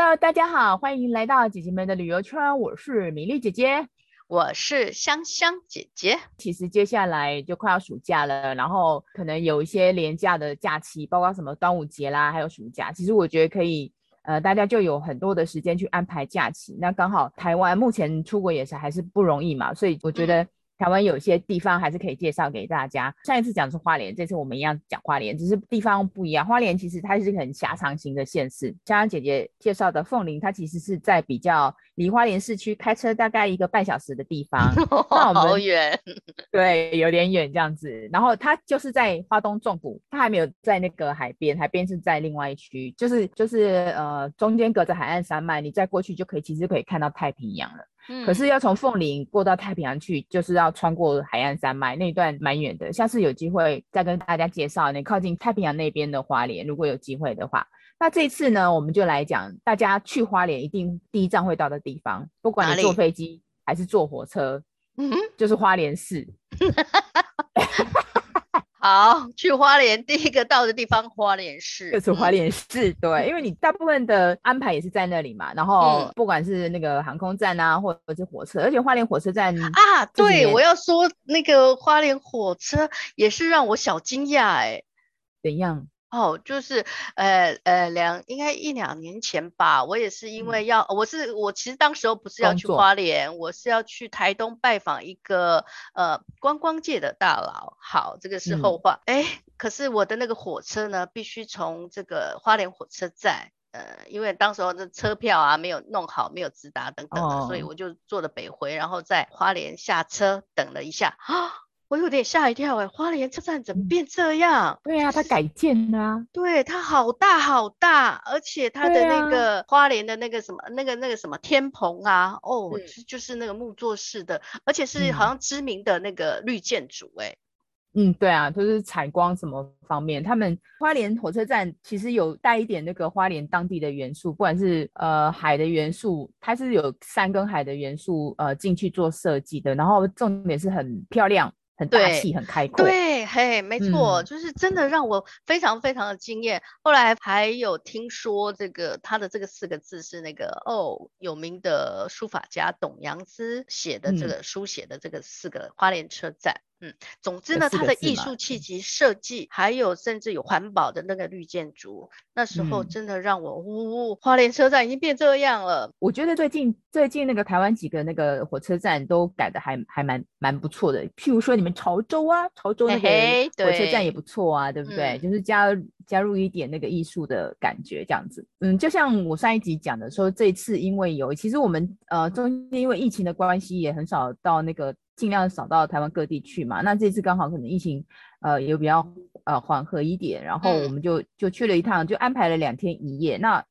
Hello，大家好，欢迎来到姐姐们的旅游圈。我是米粒姐姐，我是香香姐姐。其实接下来就快要暑假了，然后可能有一些廉价的假期，包括什么端午节啦，还有暑假。其实我觉得可以，呃，大家就有很多的时间去安排假期。那刚好台湾目前出国也是还是不容易嘛，所以我觉得。嗯台湾有些地方还是可以介绍给大家。上一次讲是花莲，这次我们一样讲花莲，只是地方不一样。花莲其实它是一个很狭长型的县市。香香姐姐介绍的凤林，它其实是在比较离花莲市区开车大概一个半小时的地方。那好远，对，有点远这样子。然后它就是在花东纵谷，它还没有在那个海边，海边是在另外一区，就是就是呃中间隔着海岸山脉，你再过去就可以，其实可以看到太平洋了。可是要从凤林过到太平洋去，就是要穿过海岸山脉，那一段蛮远的。下次有机会再跟大家介绍那靠近太平洋那边的花莲，如果有机会的话。那这次呢，我们就来讲大家去花莲一定第一站会到的地方，不管你坐飞机还是坐火车，嗯，就是花莲市。好，去花莲第一个到的地方，花莲市就是花莲市，对，因为你大部分的安排也是在那里嘛。然后不管是那个航空站啊，或者是火车，而且花莲火车站啊，对，我要说那个花莲火车也是让我小惊讶哎，怎样？哦，就是呃呃两应该一两年前吧，我也是因为要，嗯、我是我其实当时候不是要去花莲，我是要去台东拜访一个呃观光界的大佬。好，这个是后话。哎、嗯，可是我的那个火车呢，必须从这个花莲火车站，呃，因为当时候的车票啊没有弄好，没有直达等等的，哦、所以我就坐了北回，然后在花莲下车等了一下啊。我有点吓一跳哎，花莲车站怎么变这样？嗯、对啊，它改建了、啊。对，它好大好大，而且它的那个花莲的那个什么、啊、那个那个什么天棚啊，哦，就是那个木作式的，而且是好像知名的那个绿建筑哎。嗯，对啊，就是采光什么方面，他们花莲火车站其实有带一点那个花莲当地的元素，不管是呃海的元素，它是有山跟海的元素呃进去做设计的，然后重点是很漂亮。很大气，很开阔。对，嘿，没错，嗯、就是真的让我非常非常的惊艳。后来还有听说，这个他的这个四个字是那个哦，有名的书法家董阳之写的这个书写的这个四个花莲车站。嗯，总之呢，它的艺术气息设计，还有甚至有环保的那个绿建筑，那时候真的让我，呜、嗯，花莲车站已经变这样了。我觉得最近最近那个台湾几个那个火车站都改的还还蛮蛮不错的，譬如说你们潮州啊，潮州那个火车站也不错啊，对，对不对？嗯、就是加加入一点那个艺术的感觉这样子。嗯，就像我上一集讲的说，这次因为有，其实我们呃中间因为疫情的关系，也很少到那个。尽量少到台湾各地去嘛，那这次刚好可能疫情，呃，也比较呃缓和一点，然后我们就就去了一趟，就安排了两天一夜。那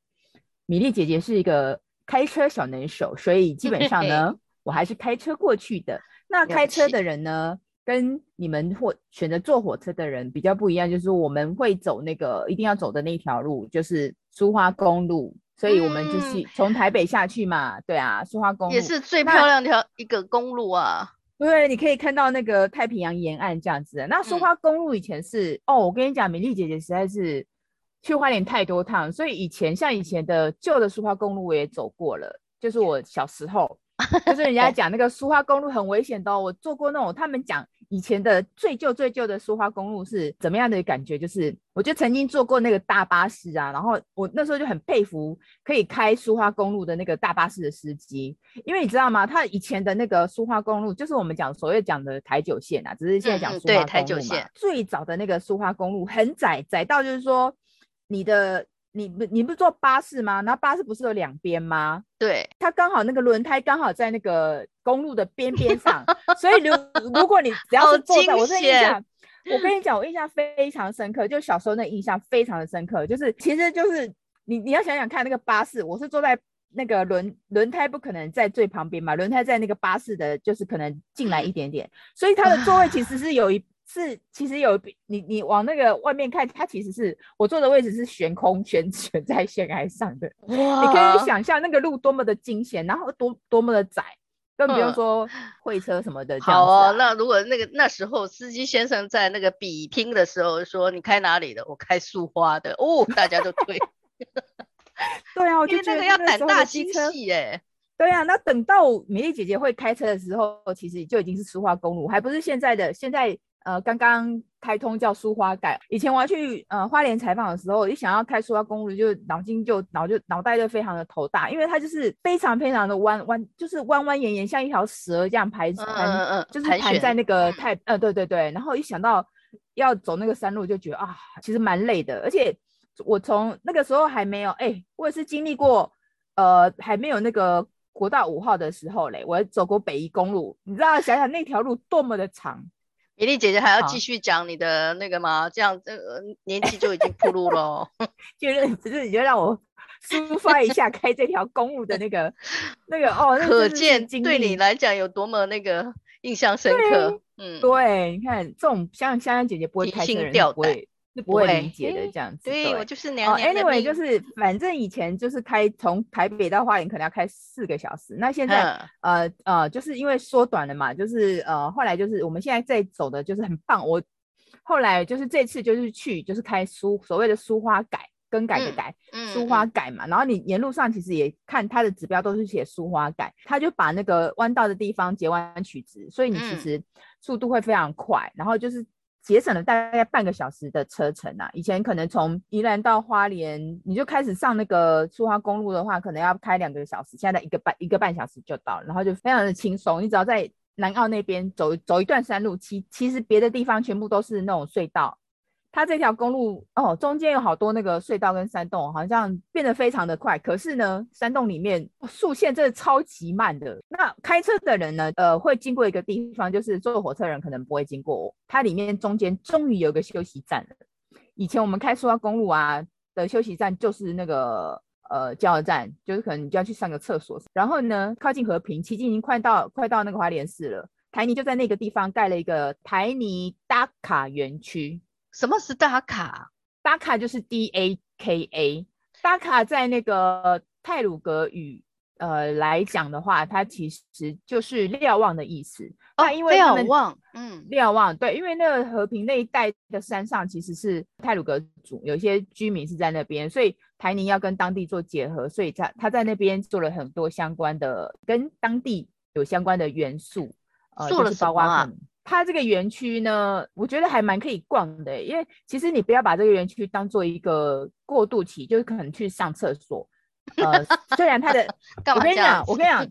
米粒姐姐是一个开车小能手，所以基本上呢，我还是开车过去的。那开车的人呢，跟你们或选择坐火车的人比较不一样，就是我们会走那个一定要走的那条路，就是苏花公路，所以我们就是从台北下去嘛，对啊，苏花公路也是最漂亮的一个公路啊。对，你可以看到那个太平洋沿岸这样子的。那苏花公路以前是、嗯、哦，我跟你讲，美丽姐姐实在是去花莲太多趟，所以以前像以前的旧的苏花公路我也走过了，就是我小时候。就是人家 讲那个苏花公路很危险的，我坐过那种，他们讲以前的最旧最旧的苏花公路是怎么样的感觉？就是我就曾经坐过那个大巴士啊，然后我那时候就很佩服可以开苏花公路的那个大巴士的司机，因为你知道吗？他以前的那个苏花公路就是我们讲所谓讲的台九线啊，只是现在讲苏花公路嘛。对，台九线。最早的那个苏花公路很窄，窄到就是说你的。你不你不是坐巴士吗？然后巴士不是有两边吗？对，它刚好那个轮胎刚好在那个公路的边边上，所以如 如果你只要是坐在，我这印象，我跟你讲，我印象非常深刻，就小时候那印象非常的深刻，就是其实就是你你要想想看，那个巴士，我是坐在那个轮轮胎不可能在最旁边嘛，轮胎在那个巴士的就是可能进来一点点，所以它的座位其实是有一。是，其实有你，你往那个外面看，它其实是我坐的位置是悬空悬悬在悬崖上的。你可以想象那个路多么的惊险，然后多多么的窄，更不用说会车什么的哦，那如果那个那时候司机先生在那个比拼的时候说，你开哪里的？我开素花的哦，大家都对。对啊，我就觉得那个要胆大心细哎。对啊，那等到美丽姐姐会开车的时候，其实就已经是苏花公路，还不是现在的现在。呃，刚刚开通叫苏花改。以前我要去呃花莲采访的时候，一想要开苏花公路，就脑筋就脑就脑袋就非常的头大，因为它就是非常非常的弯弯，就是弯弯延延，像一条蛇这样排盘，嗯嗯嗯，就是盘在那个太呃对对对。然后一想到要走那个山路，就觉得啊，其实蛮累的。而且我从那个时候还没有，哎，我也是经历过，呃，还没有那个国道五号的时候嘞，我还走过北宜公路，你知道，想想那条路多么的长。美丽姐姐还要继续讲你的那个吗？这样这个年纪就已经铺路了，就是只是你就让我抒发一下开这条公路的那个 那个哦，可见对你来讲有多么那个印象深刻。嗯，对，你看这种像香香姐姐不会开车的人不会。是不会理解的这样子，对，我就是娘娘。Anyway，就是反正以前就是开从台北到花莲可能要开四个小时，那现在呃呃，就是因为缩短了嘛，就是呃后来就是我们现在在走的就是很棒。我后来就是这次就是去就是开苏所谓的苏花改更改的改，苏花改嘛。然后你沿路上其实也看它的指标都是写苏花改，他就把那个弯道的地方截弯取直，所以你其实速度会非常快，然后就是。节省了大概半个小时的车程啊！以前可能从宜兰到花莲，你就开始上那个出花公路的话，可能要开两个小时，现在一个半一个半小时就到了，然后就非常的轻松。你只要在南澳那边走走一段山路，其其实别的地方全部都是那种隧道。它这条公路哦，中间有好多那个隧道跟山洞，好像变得非常的快。可是呢，山洞里面速限真的超级慢的。那开车的人呢，呃，会经过一个地方，就是坐火车人可能不会经过。它里面中间终于有个休息站了。以前我们开苏花公路啊的休息站就是那个呃加油站，就是可能你就要去上个厕所。然后呢，靠近和平，其实已经快到快到那个华莲市了。台泥就在那个地方盖了一个台泥打卡园区。什么是打卡？打卡就是 D A K A，打卡在那个泰鲁格语呃来讲的话，它其实就是瞭望的意思。哦，因为瞭望，嗯，瞭望，对，因为那个和平那一带的山上其实是泰鲁格族，有一些居民是在那边，所以台宁要跟当地做结合，所以他他在那边做了很多相关的跟当地有相关的元素，呃，做了什么啊？它这个园区呢，我觉得还蛮可以逛的，因为其实你不要把这个园区当做一个过渡期，就是可能去上厕所。呃，虽然它的，我跟你讲，我跟你讲，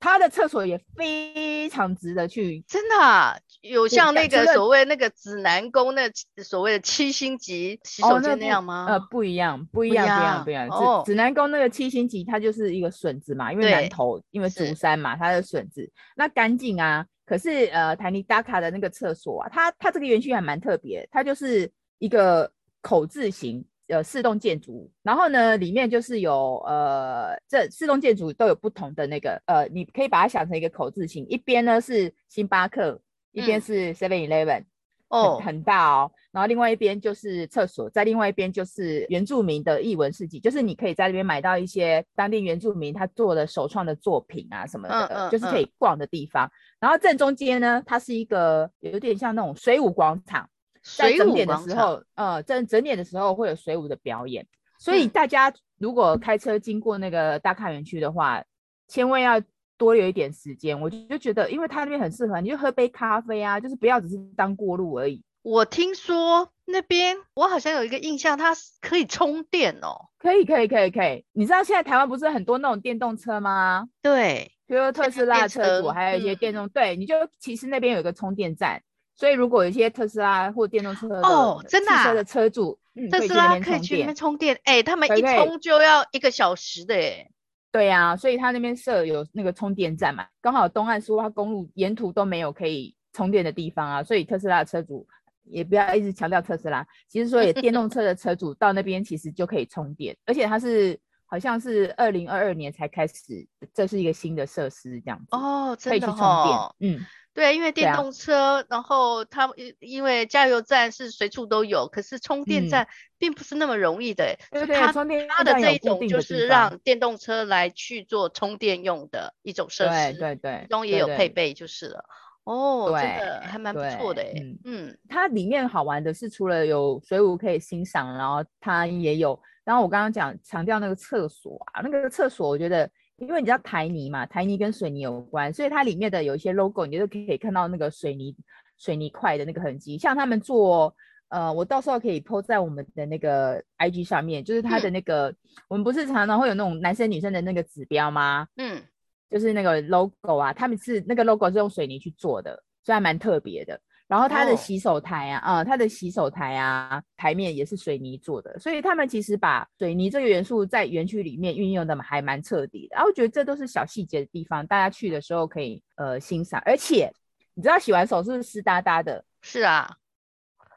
它的厕所也非常值得去。真的啊，有像那个所谓那个指南宫那所谓的七星级洗手间那样吗？哦、呃，不一样，不一样，不一样，不一样。哦、指指南宫那个七星级，它就是一个笋子嘛，因为南投，因为竹山嘛，它的笋子那干净啊。可是，呃，坦尼达卡的那个厕所啊，它它这个园区还蛮特别，它就是一个口字形，呃，四栋建筑，然后呢，里面就是有，呃，这四栋建筑都有不同的那个，呃，你可以把它想成一个口字形，一边呢是星巴克，一边是 Seven Eleven。嗯哦，很大哦，然后另外一边就是厕所，在另外一边就是原住民的艺文市集，就是你可以在那边买到一些当地原住民他做的首创的作品啊什么的，嗯嗯、就是可以逛的地方。然后正中间呢，它是一个有点像那种水舞广场，在整点的时候，呃，整整点的时候会有水舞的表演。所以大家如果开车经过那个大看园区的话，千万要。多留一点时间，我就觉得，因为它那边很适合，你就喝杯咖啡啊，就是不要只是当过路而已。我听说那边，我好像有一个印象，它可以充电哦。可以，可以，可以，可以。你知道现在台湾不是很多那种电动车吗？对，比如说特斯拉车主，还有一些电动，嗯、对，你就其实那边有一个充电站，所以如果有一些特斯拉或电动车哦，真的、车的车主，特斯拉可以去那边充电，哎、欸，他们一充就要一个小时的，哎。对呀、啊，所以他那边设有那个充电站嘛，刚好东岸苏花公路沿途都没有可以充电的地方啊，所以特斯拉的车主也不要一直强调特斯拉，其实说也电动车的车主到那边其实就可以充电，而且它是好像是二零二二年才开始，这是一个新的设施这样子哦，真的哦，可以去充电，嗯。对，因为电动车，啊、然后它因因为加油站是随处都有，可是充电站并不是那么容易的。对、嗯、对，它充电它的这一种就是让电动车来去做充电用的一种设施。对对对，中也有配备就是了。哦，对，真的还蛮不错的诶。嗯嗯，它里面好玩的是，除了有水舞可以欣赏，然后它也有，然后我刚刚讲强调那个厕所啊，那个厕所我觉得，因为你知道台泥嘛，台泥跟水泥有关，所以它里面的有一些 logo，你就可以看到那个水泥水泥块的那个痕迹。像他们做，呃，我到时候可以 po 在我们的那个 IG 上面，就是它的那个，嗯、我们不是常常会有那种男生女生的那个指标吗？嗯。就是那个 logo 啊，他们是那个 logo 是用水泥去做的，所以还蛮特别的。然后它的洗手台啊，啊、oh. 嗯，它的洗手台啊，台面也是水泥做的，所以他们其实把水泥这个元素在园区里面运用的还蛮彻底的。然后我觉得这都是小细节的地方，大家去的时候可以呃欣赏。而且你知道洗完手是不是湿哒哒的？是啊，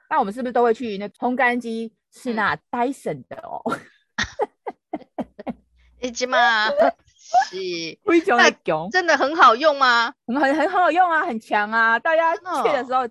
那我们是不是都会去那烘干机是那 Dyson 的哦？一起吗？是，非常的强，真的很好用吗？很很很好用啊，很强啊！大家去的时候，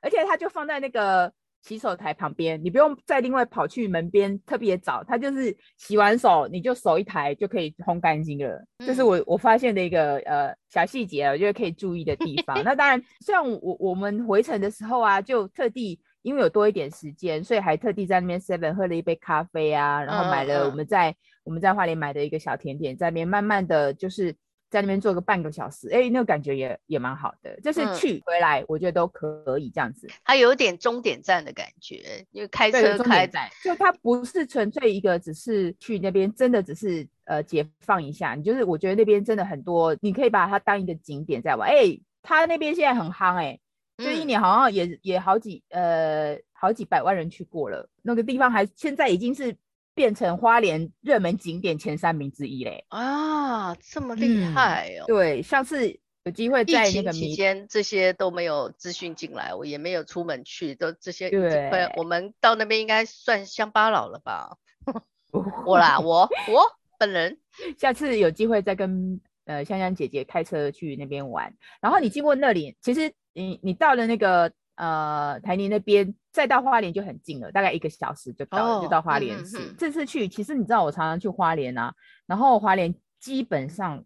而且它就放在那个洗手台旁边，你不用再另外跑去门边特别找，它就是洗完手你就手一抬就可以烘干净了。这、嗯就是我我发现的一个呃小细节，我觉得可以注意的地方。那当然，虽然我我们回程的时候啊，就特地因为有多一点时间，所以还特地在那边 seven 喝了一杯咖啡啊，然后买了我们在。嗯嗯我们在花莲买的一个小甜点，在那边慢慢的就是在那边坐个半个小时，哎，那个感觉也也蛮好的。就是去回来，我觉得都可以这样子。它有点终点站的感觉，因为开车开在，就它不是纯粹一个只是去那边，真的只是呃解放一下。你就是我觉得那边真的很多，你可以把它当一个景点在玩。哎，它那边现在很夯，哎，这一年好像也也好几呃好几百万人去过了，那个地方还现在已经是。变成花莲热门景点前三名之一嘞！啊，这么厉害哦！嗯、对，上次有机会在那个期间，这些都没有资讯进来，我也没有出门去，都这些对，我们到那边应该算乡巴佬了吧？我啦，我我本人，下次有机会再跟呃香香姐姐开车去那边玩，然后你经过那里，其实你你到了那个。呃，台泥那边再到花莲就很近了，大概一个小时就到了，oh, 就到花莲市。嗯嗯。这次去，其实你知道我常常去花莲啊，然后花莲基本上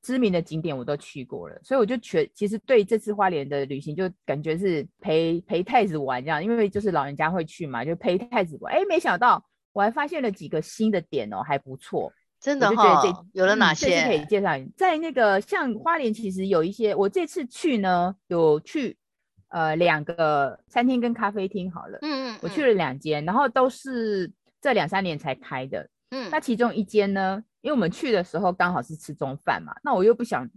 知名的景点我都去过了，所以我就觉其实对这次花莲的旅行就感觉是陪陪太子玩这样，因为就是老人家会去嘛，就陪太子玩。哎，没想到我还发现了几个新的点哦，还不错，真的哈、哦。有了哪些？嗯、可以介绍，在那个像花莲，其实有一些我这次去呢有去。呃，两个餐厅跟咖啡厅好了，嗯，嗯，我去了两间，然后都是这两三年才开的，嗯，那其中一间呢，因为我们去的时候刚好是吃中饭嘛，那我又不想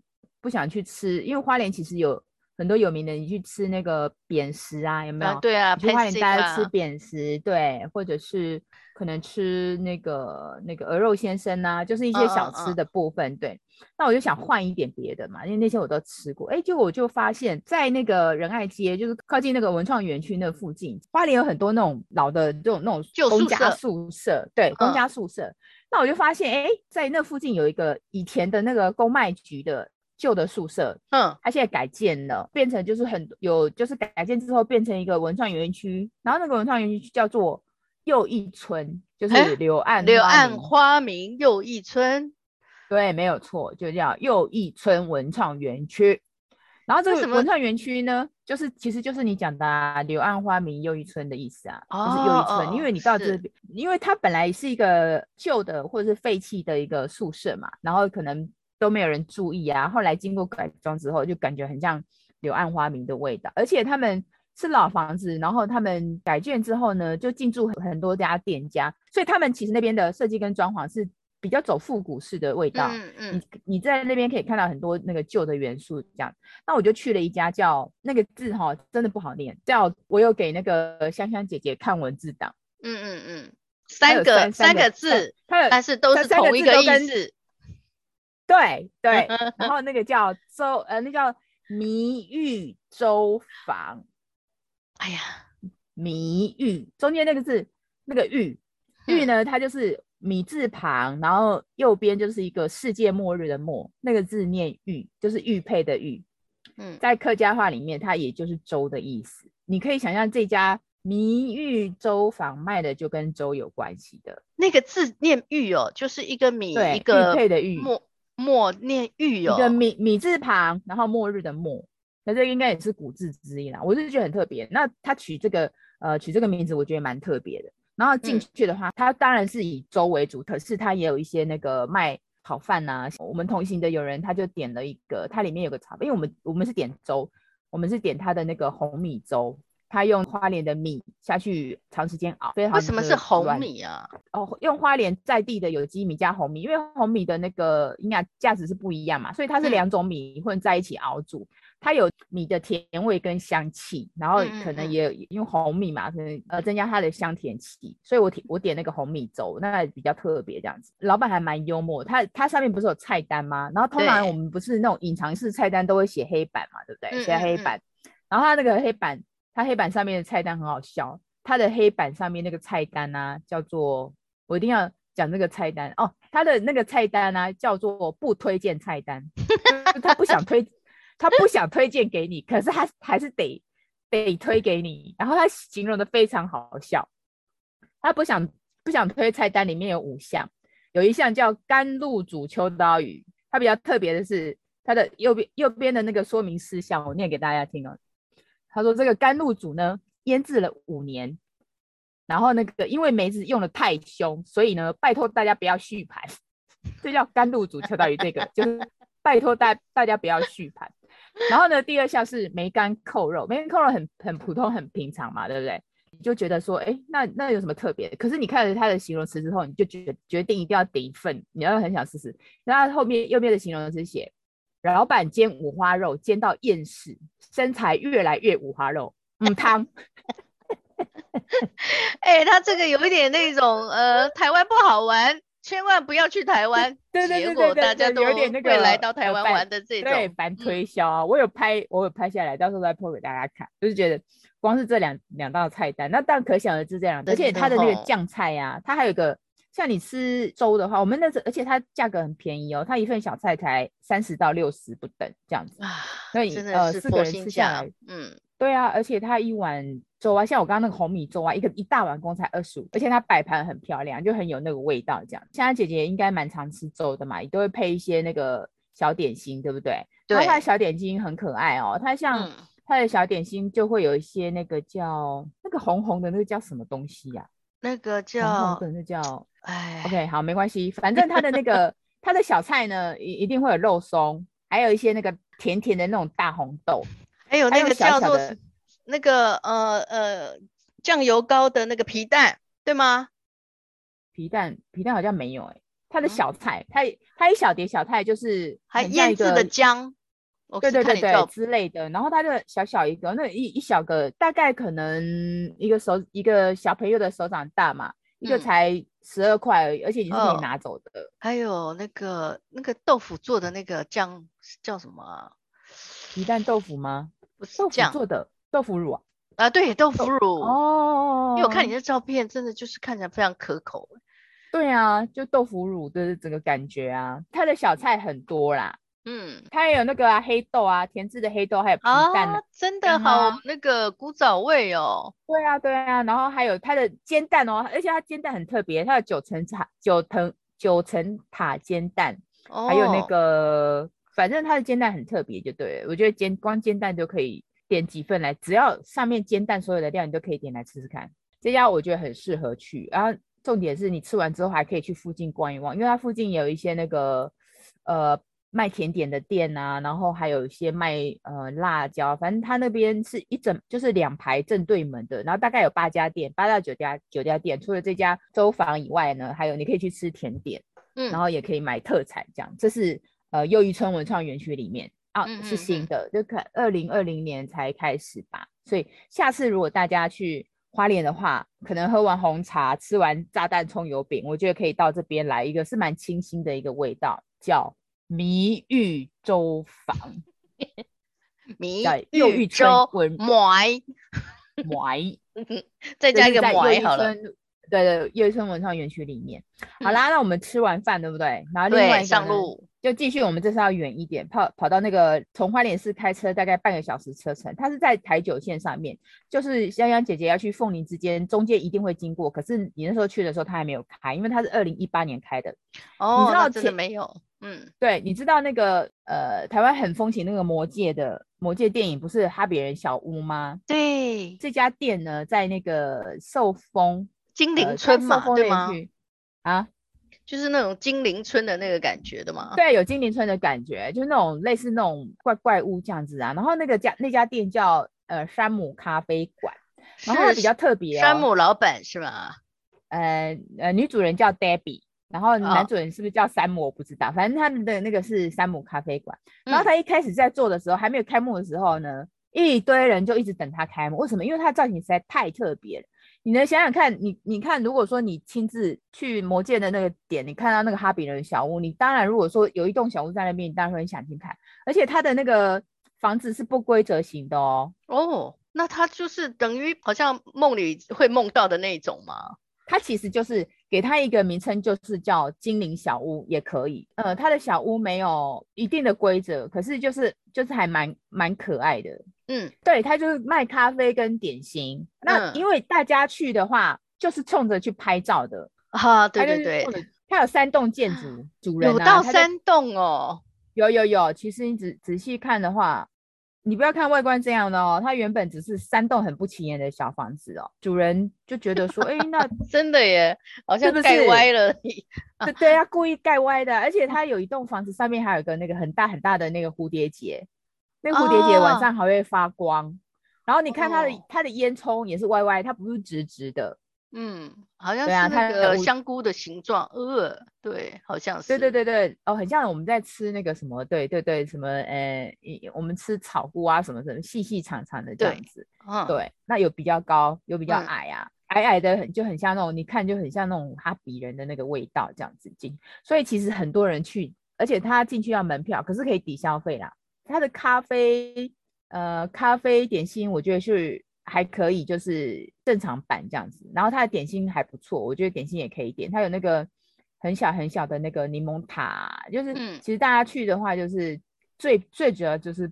不想去吃，因为花莲其实有。很多有名的，你去吃那个扁食啊，有没有？啊对啊，去花莲大家吃扁食，对，或者是可能吃那个那个鹅肉先生啊，就是一些小吃的部分，嗯嗯嗯对。那我就想换一点别的嘛，因为那些我都吃过。哎，结果我就发现，在那个仁爱街，就是靠近那个文创园区那附近，花莲有很多那种老的这种那种公家宿舍，对，公家宿舍。那我就发现，哎，在那附近有一个以前的那个公卖局的。旧的宿舍，嗯，它现在改建了，变成就是很有，就是改建之后变成一个文创园区，然后那个文创园区叫做又一村，就是柳暗柳暗花明又一村，对，没有错，就叫又一村文创园区。然后这个文创园区呢，就是其实就是你讲的啊，柳暗花明又一村的意思啊，哦、就是又一村，哦、因为你到这边，因为它本来是一个旧的或者是废弃的一个宿舍嘛，然后可能。都没有人注意啊！后来经过改装之后，就感觉很像柳暗花明的味道。而且他们是老房子，然后他们改建之后呢，就进驻很多家店家，所以他们其实那边的设计跟装潢是比较走复古式的味道。嗯嗯，你你在那边可以看到很多那个旧的元素这样。那我就去了一家叫那个字哈，真的不好念，叫我有给那个香香姐姐看文字档。嗯嗯嗯，三个三,三个字，但是都是同一个意思。对对，然后那个叫周呃，那叫迷玉粥房。哎呀，迷玉中间那个字那个玉玉呢，它就是米字旁，然后右边就是一个世界末日的末，那个字念玉，就是玉佩的玉。嗯，在客家话里面，它也就是粥的意思。你可以想象这家迷玉粥房卖的就跟粥有关系的。那个字念玉哦，就是一个米一个玉佩的玉。末念玉哦，一个米米字旁，然后末日的末，那这应该也是古字之一啦。我是觉得很特别。那他取这个呃取这个名字，我觉得蛮特别的。然后进去的话，他、嗯、当然是以粥为主，可是他也有一些那个卖炒饭呐、啊。我们同行的有人他就点了一个，它里面有个炒饭，因为我们我们是点粥，我们是点他的那个红米粥。他用花莲的米下去长时间熬，非常。为什么是红米啊？哦，用花莲在地的有机米加红米，因为红米的那个营养价值是不一样嘛，所以它是两种米混在一起熬煮，嗯、它有米的甜味跟香气，然后可能也用红米嘛，可能呃增加它的香甜气，所以我点我点那个红米粥，那比较特别这样子。老板还蛮幽默，他他上面不是有菜单吗？然后通常我们不是那种隐藏式菜单都会写黑板嘛，对不对？写黑板，嗯嗯嗯，然后他那个黑板。它黑板上面的菜单很好笑，它的黑板上面那个菜单啊，叫做我一定要讲那个菜单哦，它的那个菜单啊叫做不推荐菜单，他不想推，他不想推荐给你，可是他还是得得推给你，然后他形容的非常好笑，他不想不想推菜单里面有五项，有一项叫甘露煮秋刀鱼，它比较特别的是它的右边右边的那个说明事项，我念给大家听哦。他说：“这个甘露煮呢，腌制了五年，然后那个因为梅子用的太凶，所以呢，拜托大家不要续盘。这叫甘露煮秋刀鱼，这个就是拜托大大家不要续盘。然后呢，第二项是梅干扣肉，梅干扣肉很很普通很平常嘛，对不对？你就觉得说，哎，那那有什么特别的？可是你看了他的形容词之后，你就决决定一定要点一份，你要很想试试。然后后面右边的形容词写。”老板煎五花肉，煎到厌世，身材越来越五花肉。嗯，汤。哎、欸，他这个有一点那种呃，台湾不好玩，千万不要去台湾。对对对对对，大家都有点那个会来到台湾玩的这种。对，反推销啊，我有拍，我有拍下来，到时候再 po 给大家看。就是觉得光是这两两道菜单，那当然可想而知这样。而且它的那个酱菜呀、啊，它还有一个。像你吃粥的话，我们那时而且它价格很便宜哦，它一份小菜才三十到六十不等这样子啊，所以呃四个人吃下来，嗯，对啊，而且它一碗粥啊，像我刚刚那个红米粥啊，一个一大碗公才二十五，而且它摆盘很漂亮，就很有那个味道这样。像她姐姐应该蛮常吃粥的嘛，也都会配一些那个小点心，对不对？对。然后它的小点心很可爱哦，它像它的小点心就会有一些那个叫那个红红的那个叫什么东西呀？那个 叫那叫。哎，OK，好，没关系，反正它的那 个它的小菜呢，一一定会有肉松，还有一些那个甜甜的那种大红豆，还有那个叫做那个呃呃酱油膏的那个皮蛋，对吗？皮蛋皮蛋好像没有哎、欸，它的小菜，它它一小碟小菜就是还腌制的姜，对对对对之类的，然后它的小小一个，那一一小个大概可能一个手一个小朋友的手掌大嘛，一个才。十二块而已，而且你是可以拿走的。哦、还有那个那个豆腐做的那个酱叫什么、啊？皮蛋豆腐吗？不是酱做的豆腐乳啊？啊，对，豆腐乳哦。因为我看你的照片，真的就是看起来非常可口。对啊，就豆腐乳的整个感觉啊，它的小菜很多啦。嗯，它也有那个啊黑豆啊，甜制的黑豆，还有皮蛋、啊，真的好那个古早味哦。对啊，对啊，然后还有它的煎蛋哦，而且它煎蛋很特别，它有九层塔九层九层塔煎蛋，哦、还有那个反正它的煎蛋很特别，就对了。我觉得煎光煎蛋就可以点几份来，只要上面煎蛋所有的料你都可以点来吃吃看。这家我觉得很适合去，然后重点是你吃完之后还可以去附近逛一逛，因为它附近也有一些那个呃。卖甜点的店啊，然后还有一些卖呃辣椒，反正他那边是一整就是两排正对门的，然后大概有八家店，八到九家九家店。除了这家粥房以外呢，还有你可以去吃甜点，嗯，然后也可以买特产，这样。这是呃又一村文创园区里面啊，嗯嗯嗯是新的，就可二零二零年才开始吧。所以下次如果大家去花莲的话，可能喝完红茶，吃完炸弹葱油饼，我觉得可以到这边来，一个是蛮清新的一个味道，叫。迷玉粥坊，迷玉粥文买买，再加一个买好了。对对，又一村文创园区里面。好啦，那我们吃完饭对不对？然后另外上路就继续，我们这次要远一点，跑跑到那个从花莲市开车大概半个小时车程，它是在台九线上面，就是香香姐姐要去凤林之间，中间一定会经过。可是你那时候去的时候，它还没有开，因为它是二零一八年开的。哦，你知道真的没有。嗯，对，你知道那个呃，台湾很风行那个魔界的魔界电影，不是哈比人小屋吗？对，这家店呢，在那个寿丰精灵村嘛，呃、对吗？啊，就是那种精灵村的那个感觉的嘛。对，有精灵村的感觉，就是那种类似那种怪怪物这样子啊。然后那个家那家店叫呃山姆咖啡馆，然后比较特别、哦，山姆老板是吗？呃呃，女主人叫 Debbie。然后男主人是不是叫山姆？我不知道，哦、反正他们的那个是山姆咖啡馆。然后他一开始在做的时候，嗯、还没有开幕的时候呢，一堆人就一直等他开幕。为什么？因为他的造型实在太特别了。你能想想看，你你看，如果说你亲自去魔界的那个点，你看到那个哈比人的小屋，你当然如果说有一栋小屋在那边，你当然会很想去看。而且他的那个房子是不规则型的哦。哦，那他就是等于好像梦里会梦到的那种吗？他其实就是给它一个名称，就是叫精灵小屋也可以。呃，它的小屋没有一定的规则，可是就是就是还蛮蛮可爱的。嗯，对，它就是卖咖啡跟点心。嗯、那因为大家去的话，就是冲着去拍照的啊。对对对，它有三栋建筑，主人、啊、有到三栋哦。有有有，其实你仔仔细看的话。你不要看外观这样的哦，它原本只是三栋很不起眼的小房子哦。主人就觉得说，哎、欸，那 真的耶，好像盖歪了。对对，他故意盖歪的，而且它有一栋房子上面还有一个那个很大很大的那个蝴蝶结，那蝴蝶结晚上还会发光。哦、然后你看它的它的烟囱也是歪歪，它不是直直的。嗯，好像是那个香菇的形状，呃，对，好像是。对对对对，哦，很像我们在吃那个什么，对对对，什么，呃，我们吃草菇啊，什么什么，细细长长的这样子。嗯，对，那有比较高，有比较矮啊，嗯、矮矮的很就很像那种，你看就很像那种哈比人的那个味道这样子进。所以其实很多人去，而且他进去要门票，可是可以抵消费啦。他的咖啡，呃，咖啡点心，我觉得是。还可以，就是正常版这样子。然后它的点心还不错，我觉得点心也可以点。它有那个很小很小的那个柠檬塔，就是其实大家去的话，就是最最主要就是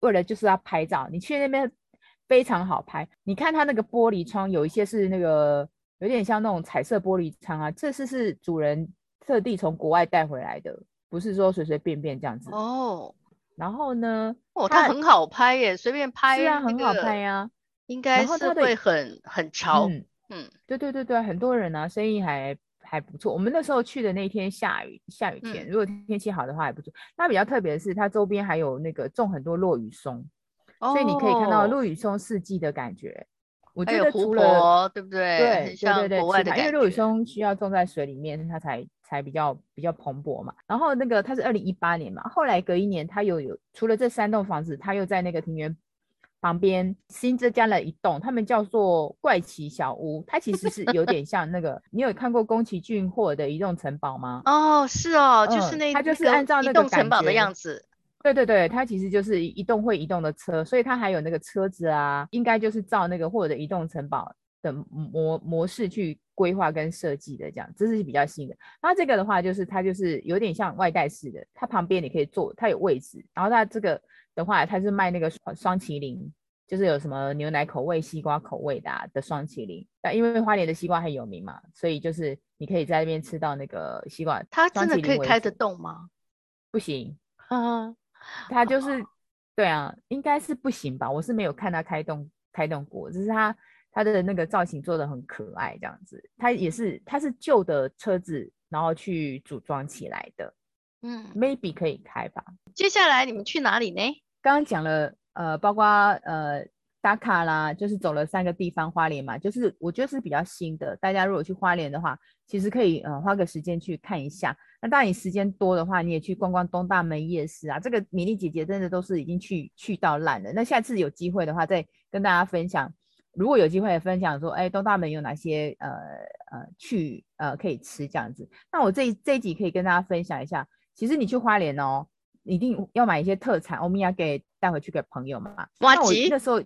为了就是要拍照。你去那边非常好拍。你看它那个玻璃窗，有一些是那个有点像那种彩色玻璃窗啊，这次是主人特地从国外带回来的，不是说随随便便这样子哦。然后呢，哦，它很好拍耶，随便拍，是啊，很好拍呀。应该是会很很潮，嗯嗯，对对对对，很多人啊，生意还还不错。我们那时候去的那天下雨，下雨天，嗯、如果天气好的话还不错。它比较特别的是，它周边还有那个种很多落羽松，哦、所以你可以看到落羽松四季的感觉。我觉得除了对不对？对对对对，因为落羽松需要种在水里面，它才才比较比较蓬勃嘛。然后那个它是二零一八年嘛，后来隔一年，它又有除了这三栋房子，它又在那个庭园。旁边新增加了一栋，他们叫做怪奇小屋。它其实是有点 像那个，你有看过宫崎骏或者的移动城堡吗？哦，是哦，就是那，它就是按照那个移动城堡的样子。对对对，它其实就是一栋会移动的车，所以它还有那个车子啊，应该就是照那个或者移动城堡的模模式去规划跟设计的，这样这是比较新的。那这个的话，就是它就是有点像外带式的，它旁边你可以坐，它有位置，然后它这个。的话，它是卖那个双麒麟，就是有什么牛奶口味、西瓜口味的、啊、的双麒麟。那因为花莲的西瓜很有名嘛，所以就是你可以在那边吃到那个西瓜。它真的可以开得动吗？不行，嗯，它就是，对啊，应该是不行吧？我是没有看它开动开动过，只是它它的那个造型做的很可爱，这样子。它也是，它是旧的车子，然后去组装起来的。嗯，maybe 可以开吧。接下来你们去哪里呢？刚刚讲了，呃，包括呃打卡啦，就是走了三个地方，花莲嘛，就是我觉得是比较新的。大家如果去花莲的话，其实可以呃花个时间去看一下。那当然你时间多的话，你也去逛逛东大门夜市啊。这个米粒姐姐真的都是已经去去到烂了。那下次有机会的话，再跟大家分享。如果有机会分享说，哎，东大门有哪些呃呃去呃可以吃这样子。那我这这一集可以跟大家分享一下。其实你去花莲哦。一定要买一些特产，欧米亚给带回去给朋友嘛。麻吉那时候，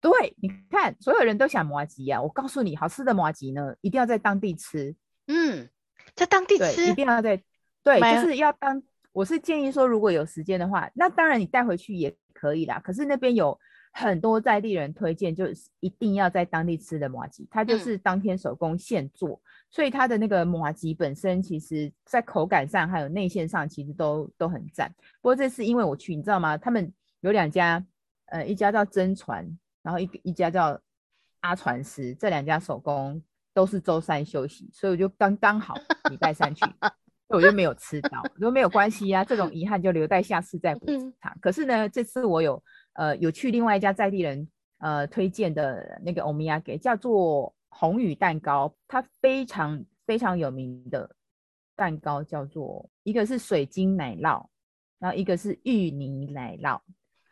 对，你看，所有人都想麻吉啊。我告诉你，好吃的麻吉呢，一定要在当地吃。嗯，在当地吃，一定要在，对，就是要当。我是建议说，如果有时间的话，那当然你带回去也可以啦。可是那边有很多在地人推荐，就是一定要在当地吃的麻吉，它就是当天手工现做，嗯、所以它的那个麻吉本身，其实在口感上还有内馅上，其实都都很赞。不过这次因为我去，你知道吗？他们有两家，呃，一家叫真传，然后一一家叫阿传师，这两家手工都是周三休息，所以我就刚刚好礼拜三去，所以我就没有吃到。我说没有关系呀、啊，这种遗憾就留待下次再补偿。可是呢，这次我有。呃，有去另外一家在地人呃推荐的那个欧米亚给叫做红羽蛋糕，它非常非常有名的蛋糕叫做一个是水晶奶酪，然后一个是芋泥奶酪。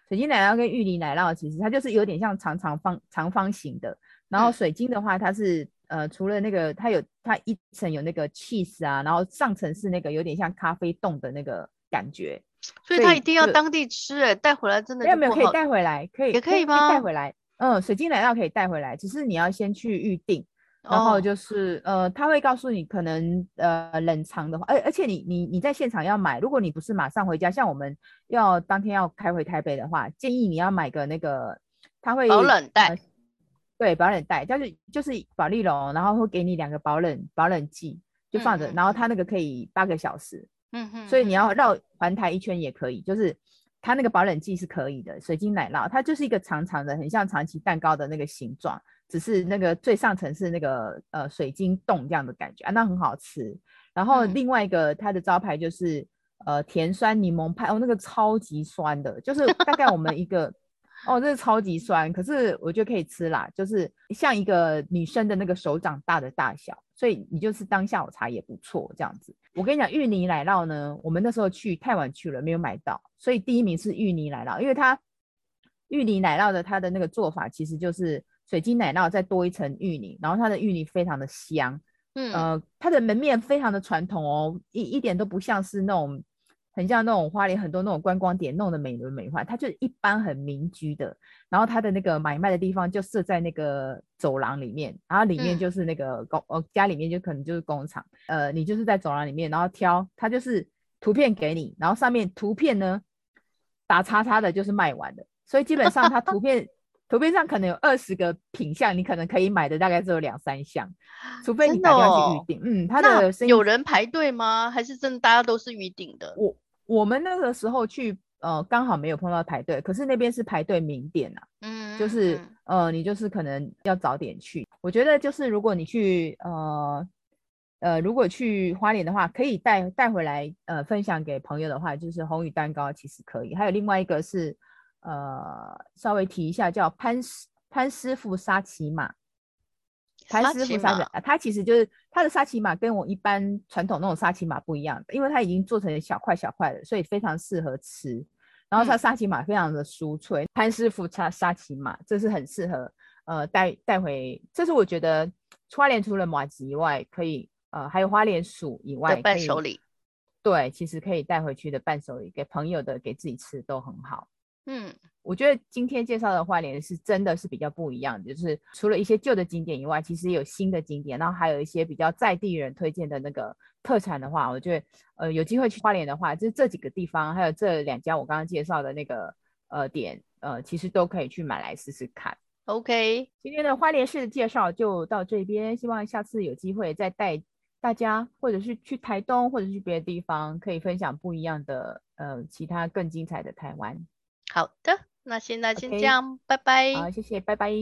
水晶奶酪跟芋泥奶酪其实它就是有点像长长方长方形的，然后水晶的话它是呃除了那个它有它一层有那个 cheese 啊，然后上层是那个有点像咖啡冻的那个感觉。所以他一定要当地吃哎，带回来真的没有没有可以带回来，可以也可以吗？带回来，嗯，水晶奶酪可以带回来，只是你要先去预定，然后就是、哦、呃，他会告诉你可能呃冷藏的话，而而且你你你在现场要买，如果你不是马上回家，像我们要当天要开回台北的话，建议你要买个那个他会保冷袋、呃，对，保冷袋，就是就是保利龙，然后会给你两个保冷保冷剂，就放着，嗯、然后它那个可以八个小时。嗯哼，所以你要绕环台一圈也可以，就是它那个保冷剂是可以的。水晶奶酪它就是一个长长的，很像长崎蛋糕的那个形状，只是那个最上层是那个呃水晶冻这样的感觉啊，那很好吃。然后另外一个它的招牌就是呃甜酸柠檬派哦，那个超级酸的，就是大概我们一个。哦，这是超级酸，可是我觉得可以吃啦，就是像一个女生的那个手掌大的大小，所以你就是当下午茶也不错这样子。我跟你讲，芋泥奶酪呢，我们那时候去太晚去了，没有买到，所以第一名是芋泥奶酪，因为它芋泥奶酪的它的那个做法其实就是水晶奶酪再多一层芋泥，然后它的芋泥非常的香，嗯呃，它的门面非常的传统哦，一一点都不像是那种。很像那种花莲很多那种观光点弄的美轮美奂，它就一般很民居的，然后它的那个买卖的地方就设在那个走廊里面，然后里面就是那个工，呃、嗯，家里面就可能就是工厂，呃，你就是在走廊里面，然后挑，它就是图片给你，然后上面图片呢打叉叉的就是卖完的，所以基本上它图片图片上可能有二十个品相，你可能可以买的大概只有两三项，除非你打电话去预定。哦、嗯，它的有人排队吗？还是真的大家都是预定的？我。我们那个时候去，呃，刚好没有碰到排队，可是那边是排队名店呐、啊，嗯，就是，呃，你就是可能要早点去。我觉得就是如果你去，呃，呃，如果去花莲的话，可以带带回来，呃，分享给朋友的话，就是红宇蛋糕其实可以。还有另外一个是，呃，稍微提一下叫潘师潘师傅沙琪玛。潘师傅沙琪玛，它其实就是它的沙琪玛跟我一般传统那种沙琪玛不一样，因为它已经做成小块小块的，所以非常适合吃。然后它沙琪玛非常的酥脆，潘师傅沙沙琪玛，这是很适合呃带带回。这是我觉得花莲除了麻吉以外，可以呃还有花莲薯以外伴手礼。对，其实可以带回去的伴手礼，给朋友的，给自己吃都很好。嗯。我觉得今天介绍的花莲是真的是比较不一样，就是除了一些旧的景点以外，其实也有新的景点，然后还有一些比较在地人推荐的那个特产的话，我觉得呃有机会去花莲的话，就是这几个地方，还有这两家我刚刚介绍的那个呃点，呃其实都可以去买来试试看。OK，今天的花莲市的介绍就到这边，希望下次有机会再带大家，或者是去台东，或者是去别的地方，可以分享不一样的呃其他更精彩的台湾。好的。那现在先这样.拜拜。好，谢谢，拜拜。